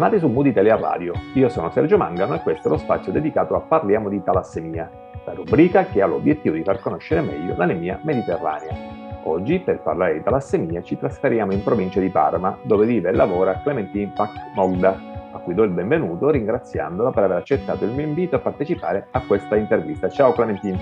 Bentornati su Mood Italia Radio. Io sono Sergio Mangano e questo è lo spazio dedicato a Parliamo di talassemia, la rubrica che ha l'obiettivo di far conoscere meglio l'anemia mediterranea. Oggi, per parlare di talassemia, ci trasferiamo in provincia di Parma, dove vive e lavora Clementine Pac Mogda, a cui do il benvenuto ringraziandola per aver accettato il mio invito a partecipare a questa intervista. Ciao Clementine.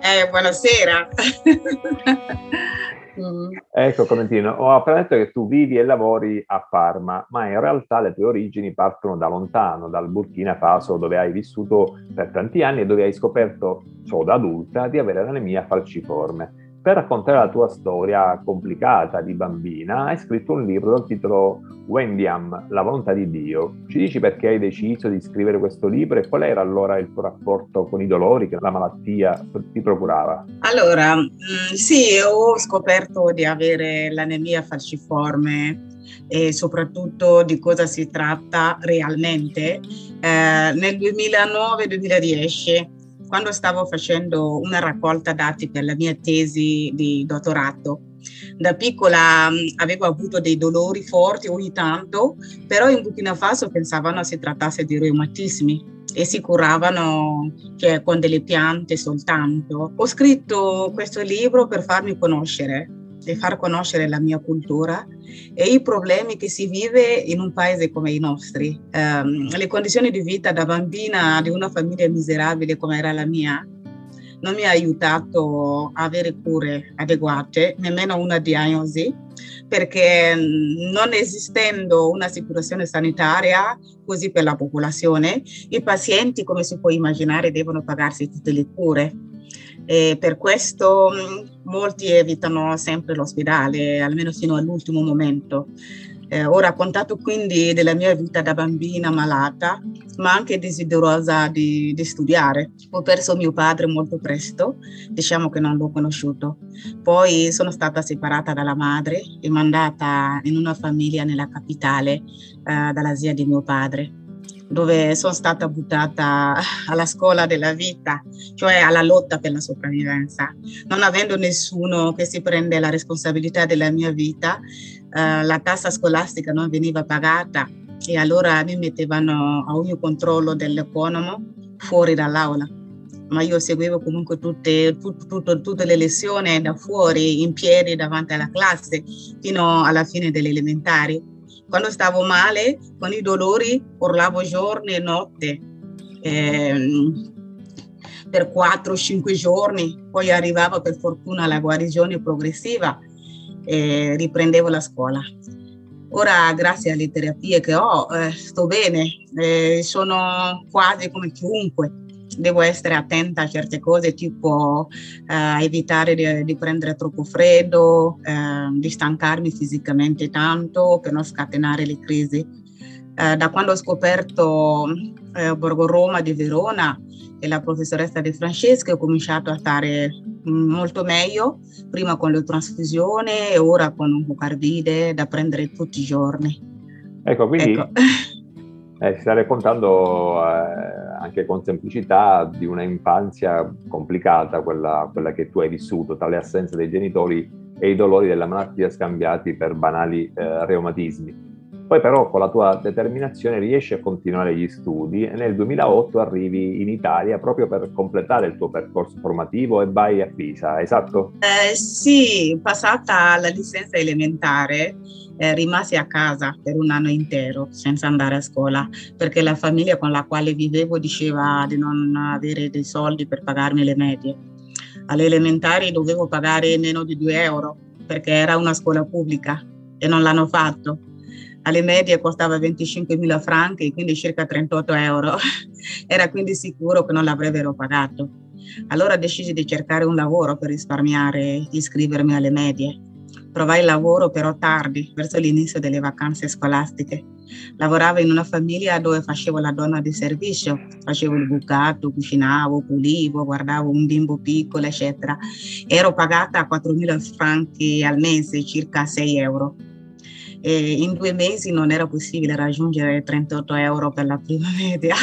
Eh, buonasera. Mm. Ecco Clementino, ho appena detto che tu vivi e lavori a Parma, ma in realtà le tue origini partono da lontano, dal Burkina Faso, dove hai vissuto per tanti anni e dove hai scoperto, solo da adulta, di avere l'anemia falciforme. Per raccontare la tua storia complicata di bambina, hai scritto un libro dal titolo Wendiam, la volontà di Dio. Ci dici perché hai deciso di scrivere questo libro e qual era allora il tuo rapporto con i dolori che la malattia ti procurava? Allora, mm, sì, ho scoperto di avere l'anemia falciforme e soprattutto di cosa si tratta realmente eh, nel 2009-2010 quando stavo facendo una raccolta dati per la mia tesi di dottorato. Da piccola mm, avevo avuto dei dolori forti ogni tanto, però in Burkina Faso pensavano si trattasse di reumatismi e si curavano cioè, con delle piante soltanto. Ho scritto questo libro per farmi conoscere e far conoscere la mia cultura e i problemi che si vive in un paese come i nostri. Um, le condizioni di vita da bambina di una famiglia miserabile come era la mia non mi ha aiutato a avere cure adeguate, nemmeno una diagnosi, perché non esistendo un'assicurazione sanitaria così per la popolazione, i pazienti, come si può immaginare, devono pagarsi tutte le cure e per questo mm, molti evitano sempre l'ospedale, almeno fino all'ultimo momento. Eh, ho raccontato quindi della mia vita da bambina malata, ma anche desiderosa di, di, studiare. Ho perso mio padre molto presto, diciamo che non l'ho conosciuto. Poi sono stata separata dalla madre e mandata in una famiglia nella capitale eh, dalla zia di mio padre dove sono stata buttata alla scuola della vita, cioè alla lotta per la sopravvivenza. Non avendo nessuno che si prende la responsabilità della mia vita, eh, la tassa scolastica non veniva pagata e allora mi mettevano a ogni controllo dell'economo fuori dall'aula. Ma io seguivo comunque tutte, tut, tut, tutte le lezioni da fuori, in piedi davanti alla classe, fino alla fine delle elementari quando stavo male, con i dolori, urlavo giorno e notte. Eh, per 4-5 giorni, poi arrivava per fortuna la guarigione progressiva e riprendevo la scuola. Ora, grazie alle terapie che ho, eh, sto bene, eh, sono quasi come chiunque devo essere attenta a certe cose, tipo eh, evitare di, di, prendere troppo freddo, eh, di stancarmi fisicamente tanto per non scatenare le crisi. Eh, da quando ho scoperto eh, Borgo Roma di Verona e la professoressa De Francesca ho cominciato a stare mm, molto meglio, prima con le trasfusioni e ora con un bucardide da prendere tutti i giorni. Ecco, quindi ecco. Eh, si sta raccontando eh, anche con semplicità di una infanzia complicata, quella, quella, che tu hai vissuto, tra le assenze dei genitori e i dolori della malattia scambiati per banali eh, reumatismi. Poi però con la tua determinazione riesci a continuare gli studi e nel 2008 arrivi in Italia proprio per completare il tuo percorso formativo e vai a Pisa, esatto? Eh, sì, passata la licenza elementare eh, rimasi a casa per un anno intero senza andare a scuola perché la famiglia con la quale vivevo diceva di non avere dei soldi per pagarmi le medie. Alle elementari dovevo pagare meno di 2 euro perché era una scuola pubblica e non l'hanno fatto. Alle medie costava 25.000 franchi, quindi circa 38 euro. Era quindi sicuro che non l'avrebbero pagato. Allora decisi di cercare un lavoro per risparmiare e iscrivermi alle medie. Trovai lavoro però tardi, verso l'inizio delle vacanze scolastiche. Lavoravo in una famiglia dove facevo la donna di servizio, facevo il bucato, cucinavo, pulivo, guardavo un bimbo piccolo, eccetera. Ero pagata 4.000 franchi al mese, circa 6 euro. E in due mesi non era possibile raggiungere 38 euro per la prima media.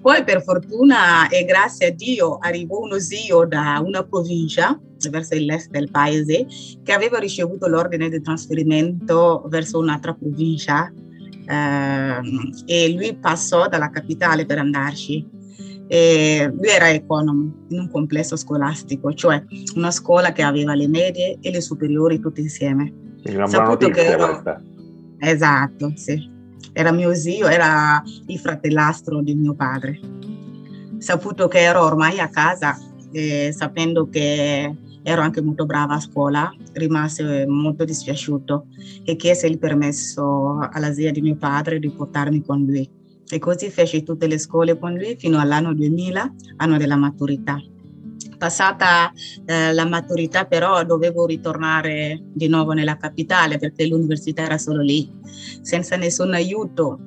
Poi per fortuna e grazie a Dio arrivò uno zio da una provincia verso l'est del paese che aveva ricevuto l'ordine di trasferimento verso un'altra provincia eh, e lui passò dalla capitale per andarci. E lui era economo in un complesso scolastico, cioè una scuola che aveva le medie e le superiori tutte insieme. Una buona notizia ero... Esatto, sì era mio zio, era il fratellastro di mio padre. Saputo che ero ormai a casa, e sapendo che ero anche molto brava a scuola, rimase molto dispiaciuto e chiese il permesso alla zia di mio padre di portarmi con lui. E così feci tutte le scuole con lui fino all'anno 2000, anno della maturità. Passata eh, la maturità però dovevo ritornare di nuovo nella capitale perché l'università era solo lì, senza nessun aiuto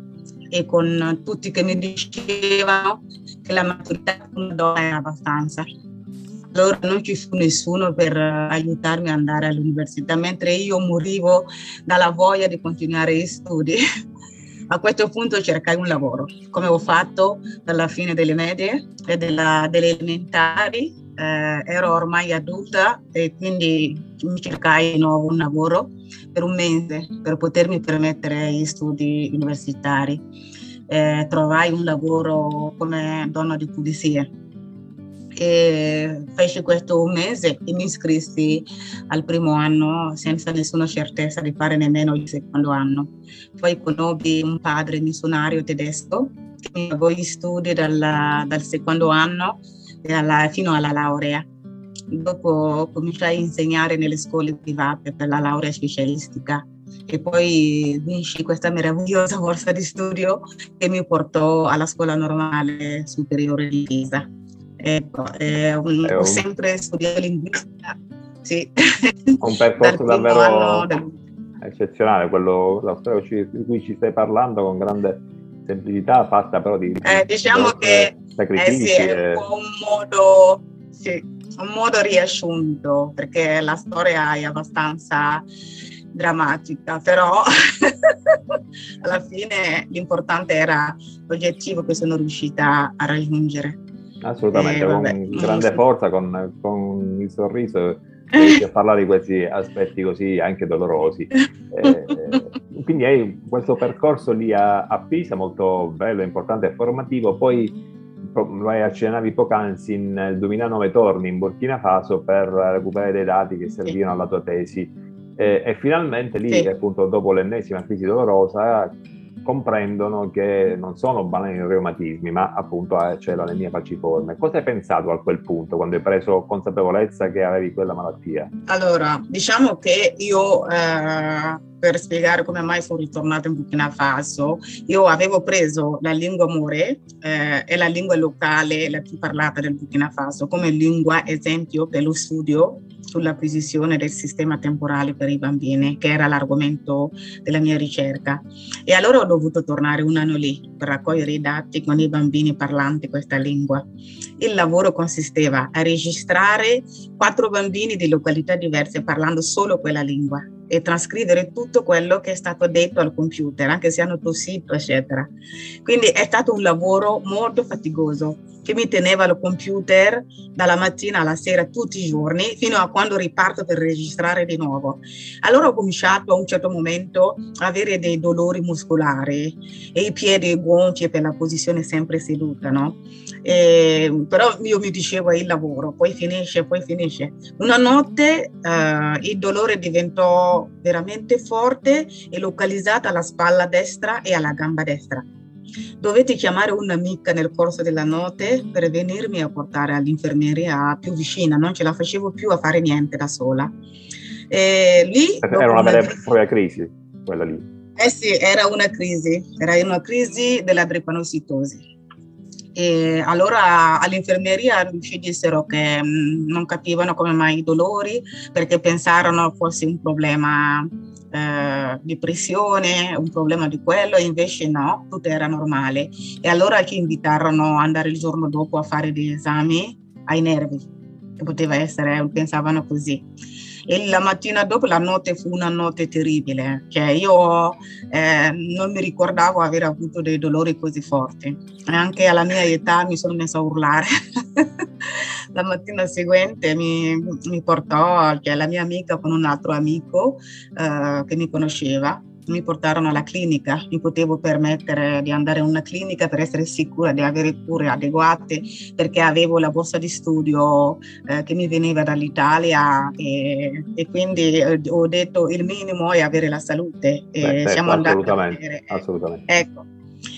e con tutti che mi dicevano che la maturità per una donna era abbastanza. Allora non ci fu nessuno per aiutarmi ad andare all'università, mentre io morivo dalla voglia di continuare gli studi. A questo punto cercai un lavoro, come ho fatto dalla fine delle medie e della, delle elementari eh, ero ormai adulta e quindi mi cercai di nuovo un lavoro per un mese per potermi permettere gli studi universitari. Eh, trovai un lavoro come donna di pulizia e feci questo un mese e mi iscrissi al primo anno senza nessuna certezza di fare nemmeno il secondo anno. Poi conobbi un padre missionario tedesco che mi pagò gli studi dal, dal secondo anno alla, fino alla laurea. Dopo cominciai a insegnare nelle scuole private per la laurea specialistica e poi vinci questa meravigliosa borsa di studio che mi portò alla scuola normale superiore di Pisa. Ecco, eh, un, ho sempre studiato linguistica. Sì. Un percorso davvero del... eccezionale, quello di cui ci stai parlando con grande semplicità, fatta però di... Eh, diciamo che sacrifici. Eh sì, è un po' un modo, sì, un modo riassunto, perché la storia è abbastanza drammatica, però alla fine l'importante era l'obiettivo che sono riuscita a raggiungere. Assolutamente, eh, con grande forza, con, con il sorriso riesci a parlare di questi aspetti così anche dolorosi. Eh, quindi hai questo percorso lì a, a Pisa molto bello, importante e formativo, poi lo hai accennavi poc'anzi, nel 2009 torni in Burkina Faso per recuperare dei dati che servivano alla tua tesi. E, e finalmente lì, sì. appunto dopo l'ennesima crisi dolorosa, comprendono che non sono banali reumatismi, ma appunto eh, c'è l'anemia falciforme. Cosa hai pensato a quel punto, quando hai preso consapevolezza che avevi quella malattia? Allora, diciamo che io, eh, per spiegare come mai sono ritornata in Burkina Faso, io avevo preso la lingua more, eh, è la lingua locale, la più parlata del Burkina Faso, come lingua esempio per lo studio sull'acquisizione del sistema temporale per i bambini, che era l'argomento della mia ricerca. E allora ho dovuto tornare un anno lì per raccogliere i dati con i bambini parlanti questa lingua. Il lavoro consisteva a registrare quattro bambini di località diverse parlando solo quella lingua e trascrivere tutto quello che è stato detto al computer, anche se hanno tossito, eccetera. Quindi è stato un lavoro molto faticoso che mi teneva al computer dalla mattina alla sera tutti i giorni fino a quando riparto per registrare di nuovo. Allora ho cominciato a un certo momento a avere dei dolori muscolari e i piedi gonfi per la posizione sempre seduta, no? E, però io mi dicevo il lavoro, poi finisce, poi finisce. Una notte uh, il dolore diventò veramente forte e localizzata alla spalla destra e alla gamba destra. Dovete chiamare un'amica nel corso della notte per venirmi a portare all'infermeria più vicina, non ce la facevo più a fare niente da sola. E lì, era una vera e propria crisi, quella lì. Eh sì, era una crisi, era una crisi della drepanocitosi. E allora all'infermeria ci dissero che mh, mm, non capivano come mai i dolori perché pensarono fosse un problema eh, di pressione, un problema di quello, invece no, tutto era normale. E allora ci invitarono ad andare il giorno dopo a fare degli esami ai nervi, che poteva essere, pensavano così. E la mattina dopo la notte fu una notte terribile, cioè io eh, non mi ricordavo aver avuto dei dolori così forti. Anche alla mia età mi sono messa a urlare. la mattina seguente mi, mi portò cioè, la mia amica con un altro amico eh, che mi conosceva mi portarono alla clinica, mi potevo permettere di andare in una clinica per essere sicura di avere cure adeguate perché avevo la borsa di studio eh, che mi veniva dall'Italia e, e quindi eh, ho detto il minimo è avere la salute. Beh, certo, siamo andati a vedere. Assolutamente. Ecco.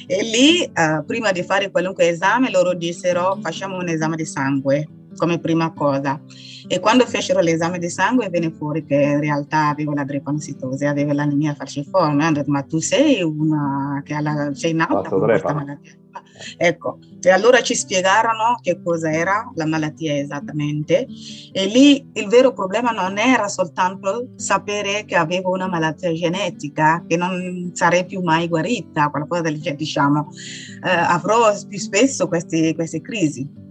E lì, eh, prima di fare qualunque esame, loro dissero facciamo un esame di sangue come prima cosa. E quando fecero l'esame di sangue venne fuori che in realtà avevo la drepanocytosi, avevo l'anemia falciforme. Hanno detto, ma tu sei una che alla, sei nata con questa malattia. Ecco, e allora ci spiegarono che cosa era la malattia esattamente e lì il vero problema non era soltanto sapere che avevo una malattia genetica, che non sarei più mai guarita, qualcosa del genere, diciamo, eh, avrò più spesso queste, queste crisi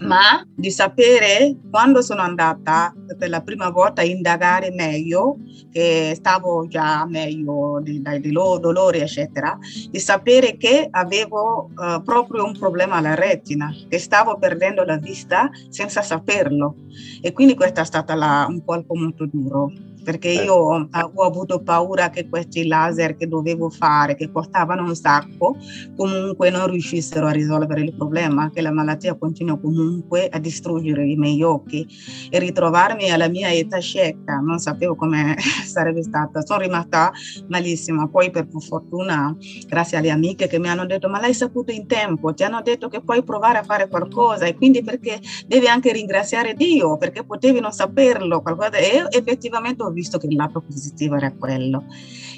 ma di sapere quando sono andata per la prima volta a indagare meglio, che stavo già meglio dai dolori, eccetera, di sapere che avevo uh, proprio un problema alla retina, che stavo perdendo la vista senza saperlo. E quindi questa è stata la, un colpo molto duro perché io ho, ho avuto paura che questi laser che dovevo fare, che costavano un sacco, comunque non riuscissero a risolvere il problema, che la malattia continua comunque a distruggere i miei occhi. E ritrovarmi alla mia età cieca, non sapevo come sarebbe stata, sono rimasta malissima, poi per fortuna, grazie alle amiche che mi hanno detto ma l'hai saputo in tempo, ti hanno detto che puoi provare a fare qualcosa e quindi perché devi anche ringraziare Dio, perché potevi non saperlo, qualcosa, e effettivamente ho visto che il lato positivo era quello.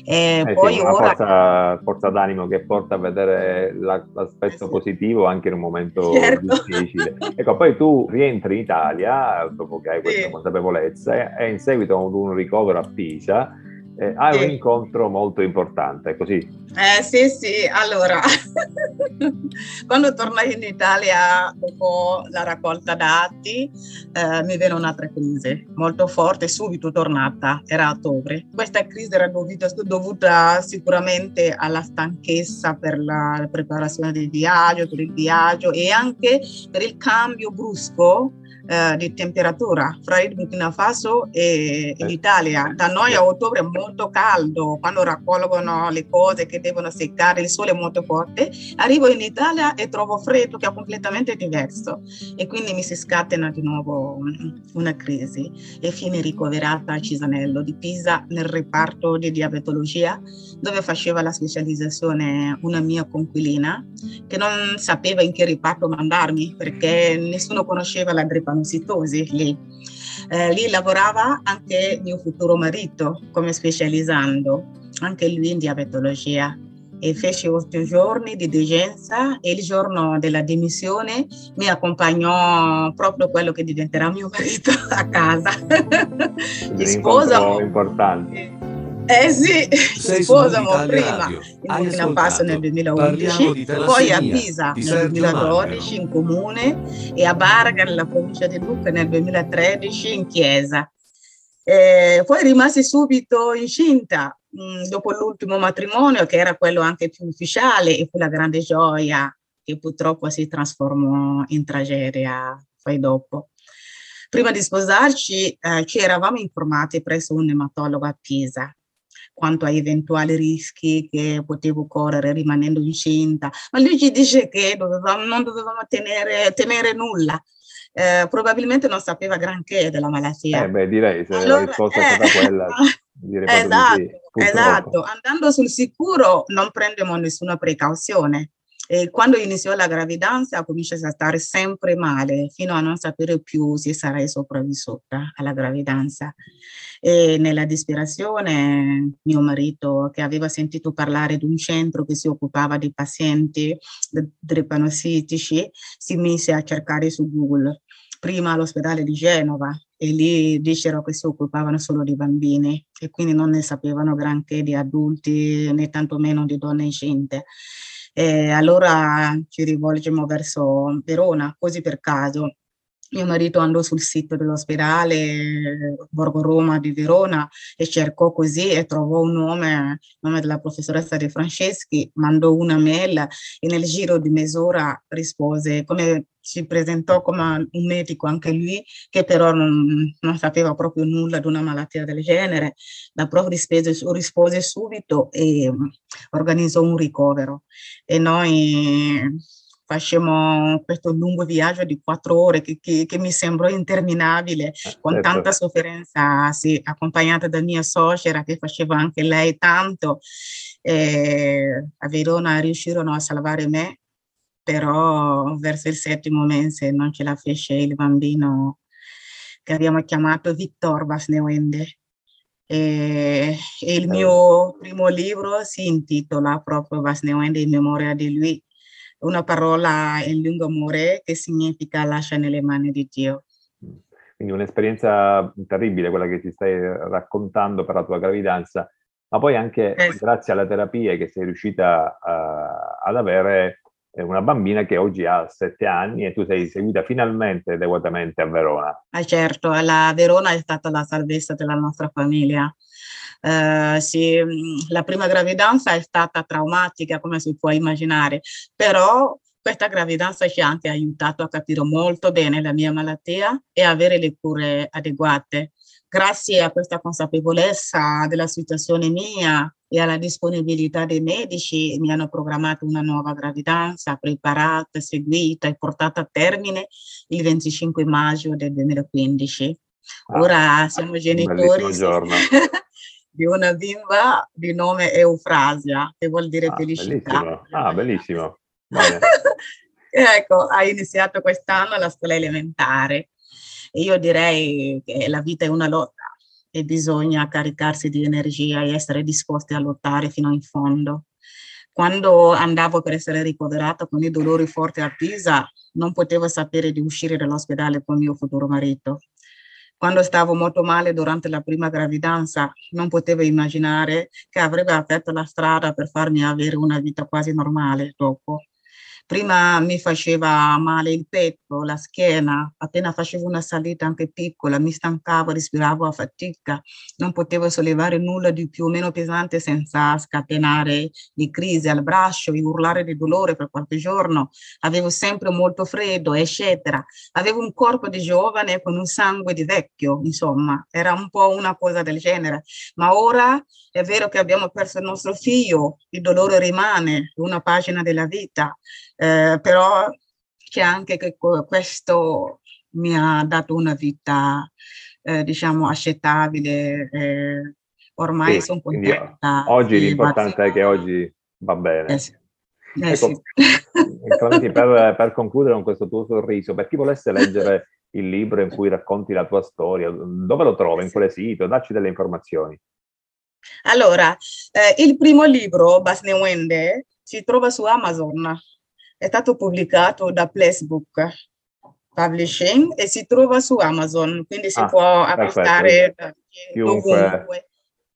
E eh poi sì, ora... forza, forza, d'animo che porta a vedere l'aspetto eh positivo anche in un momento certo. difficile. Ecco, poi tu rientri in Italia dopo che hai questa sì. consapevolezza e in seguito ad un ricovero a Pisa eh, hai sì. un incontro molto importante, così? Eh sì, sì, allora, quando tornai in Italia dopo la raccolta dati, eh, mi venne un'altra crisi molto forte, subito tornata, era ottobre. Questa crisi era dovuta, dovuta sicuramente alla stanchezza per la preparazione del viaggio, per il viaggio e anche per il cambio brusco eh, di temperatura fra il Burkina Faso e, e l'Italia. Da noi a ottobre è molto caldo, quando raccolgono le cose che devono seccare, il sole è molto forte. Arrivo in Italia e trovo freddo che è completamente diverso. E quindi mi si scatena di nuovo una crisi. E fine ricoverata a Cisanello di Pisa nel reparto di diabetologia dove faceva la specializzazione una mia conquilina che non sapeva in che reparto mandarmi perché nessuno conosceva la drepanosi transitosi lì. Eh, lì lavorava anche mio futuro marito come specializzando, anche lui in diabetologia e fece otto giorni di degenza e il giorno della dimissione mi accompagnò proprio quello che diventerà mio marito a casa. Mi sposa. importante. Eh sì, si sposano prima in Burkina Faso nel 2011, poi a Pisa nel 2012 in comune e a Barga nella provincia di Lucca nel 2013 in chiesa. Eh, poi rimasi subito incinta mh, mm, dopo l'ultimo matrimonio che era quello anche più ufficiale e fu la grande gioia che purtroppo si trasformò in tragedia poi dopo. Prima di sposarci eh, ci eravamo informati presso un ematologo a Pisa quanto a eventuali rischi che potevo correre rimanendo incinta, ma lui ci dice che dovevamo, non dovevamo tenere, temere nulla. Eh, probabilmente non sapeva granché della malattia. Eh beh, direi, se allora, la risposta è stata quella, esatto, sì, esatto. Andando sul sicuro non prendiamo nessuna precauzione. E quando iniziò la gravidanza comincia a stare sempre male fino a non sapere più se sarei sopravvissuta alla gravidanza. E nella disperazione mio marito che aveva sentito parlare di un centro che si occupava di pazienti drepanocitici si mise a cercare su Google prima all'ospedale di Genova e lì dicero che si occupavano solo di bambini e quindi non ne sapevano granché di adulti né tantomeno di donne incinte. E allora ci rivolgiamo verso Verona, così per caso. Mio marito andò sul sito dell'ospedale Borgo Roma di Verona e cercò così e trovò un nome, il nome della professoressa De Franceschi, mandò una mail e nel giro di mezz'ora rispose, come si presentò come un medico anche lui, che però non, non sapeva proprio nulla di una malattia del genere. La prof rispose, rispose subito e organizzò un ricovero. E noi facciamo questo lungo viaggio di quattro ore che, che, che mi sembrò interminabile, eh, con certo. tanta sofferenza, sì, accompagnata da mia suocera che faceva anche lei tanto. E a Verona riuscirono a salvare me, però verso il settimo mese non ce la fece il bambino che abbiamo chiamato Victor Vasnewende. E, e il mio primo libro si intitola proprio Vasnewende in memoria di lui una parola in lingua amore che significa lascia nelle mani di Dio. Quindi un'esperienza terribile quella che ti stai raccontando per la tua gravidanza, ma poi anche eh. grazie alle terapie che sei riuscita uh, ad avere una bambina che oggi ha sette anni e tu sei seguita finalmente adeguatamente a Verona. Ah, certo, la Verona è stata la salvezza della nostra famiglia. Uh, sì, mm, la prima gravidanza è stata traumatica, come si può immaginare, però questa gravidanza ci ha anche aiutato a capire molto bene la mia malattia e avere le cure adeguate. Grazie a questa consapevolezza della situazione mia e alla disponibilità dei medici mi hanno programmato una nuova gravidanza, preparata, seguita e portata a termine il 25 maggio del 2015. Ah, Ora siamo genitori. di una bimba di nome Eufrasia, che vuol dire ah, felicità. Bellissimo. Ah, bellissimo. ecco, ha iniziato quest'anno la scuola elementare. E io direi che la vita è una lotta e bisogna caricarsi di energia e essere disposti a lottare fino in fondo. Quando andavo per essere ricoverata con i dolori forti a Pisa, non potevo sapere di uscire dall'ospedale con mio futuro marito. Quando stavo molto male durante la prima gravidanza, non potevo immaginare che avrebbe aperto la strada per farmi avere una vita quasi normale dopo. Prima mi faceva male il petto, la schiena, appena facevo una salita anche piccola, mi stancavo, respiravo a fatica, non potevo sollevare nulla di più o meno pesante senza scatenare di crisi al braccio e urlare di dolore per qualche giorno. Avevo sempre molto freddo, eccetera. Avevo un corpo di giovane con un sangue di vecchio, insomma, era un po' una cosa del genere. Ma ora è vero che abbiamo perso il nostro figlio, il dolore rimane, una pagina della vita eh, però c'è anche che questo mi ha dato una vita, eh, diciamo, accettabile. Eh, ormai sì, sono contenta. Oggi l'importante è che oggi va bene. Eh sì. Eh ecco, sì. per, per, concludere con questo tuo sorriso, per chi volesse leggere il libro in cui racconti la tua storia, dove lo trovi? In quale sito? Dacci delle informazioni. Allora, eh, il primo libro, Basne Wende, si trova su Amazon è stato pubblicato da Placebook Publishing e si trova su Amazon, quindi si ah, può acquistare ovunque.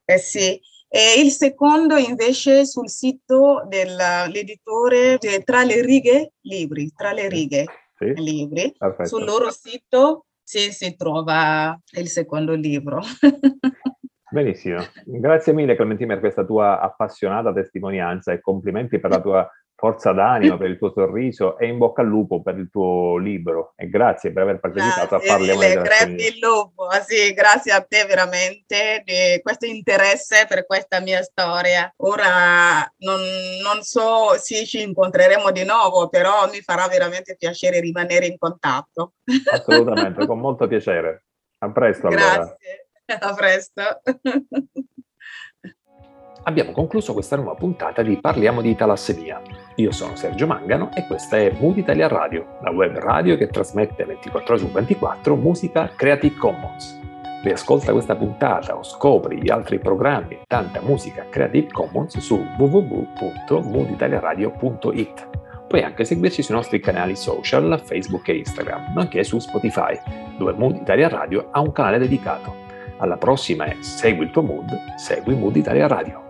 Eh sì. E il secondo invece sul sito dell'editore Tra le righe libri, Tra le righe sì. libri. Perfetto. Sul loro sito sì, si trova il secondo libro. Benissimo, grazie mille Clementina per questa tua appassionata testimonianza e complimenti per la tua forza d'animo per il tuo sorriso e in bocca al lupo per il tuo libro e grazie per aver partecipato grazie, a Parliamo di Grazie il lupo, ah, sì, grazie a te veramente di questo interesse per questa mia storia. Ora non, non so se ci incontreremo di nuovo, però mi farà veramente piacere rimanere in contatto. Assolutamente, con molto piacere. A presto allora. Grazie, a presto. Abbiamo concluso questa nuova puntata di Parliamo di talassemia. Io sono Sergio Mangano e questa è Mood Italia Radio, la web radio che trasmette 24 ore su 24 musica Creative Commons. Riascolta questa puntata o scopri gli altri programmi e tanta musica Creative Commons su www.mooditaliaradio.it. Puoi anche seguirci sui nostri canali social, Facebook e Instagram, nonché su Spotify, dove Mood Italia Radio ha un canale dedicato. Alla prossima e segui il tuo mood, segui Mood Italia Radio.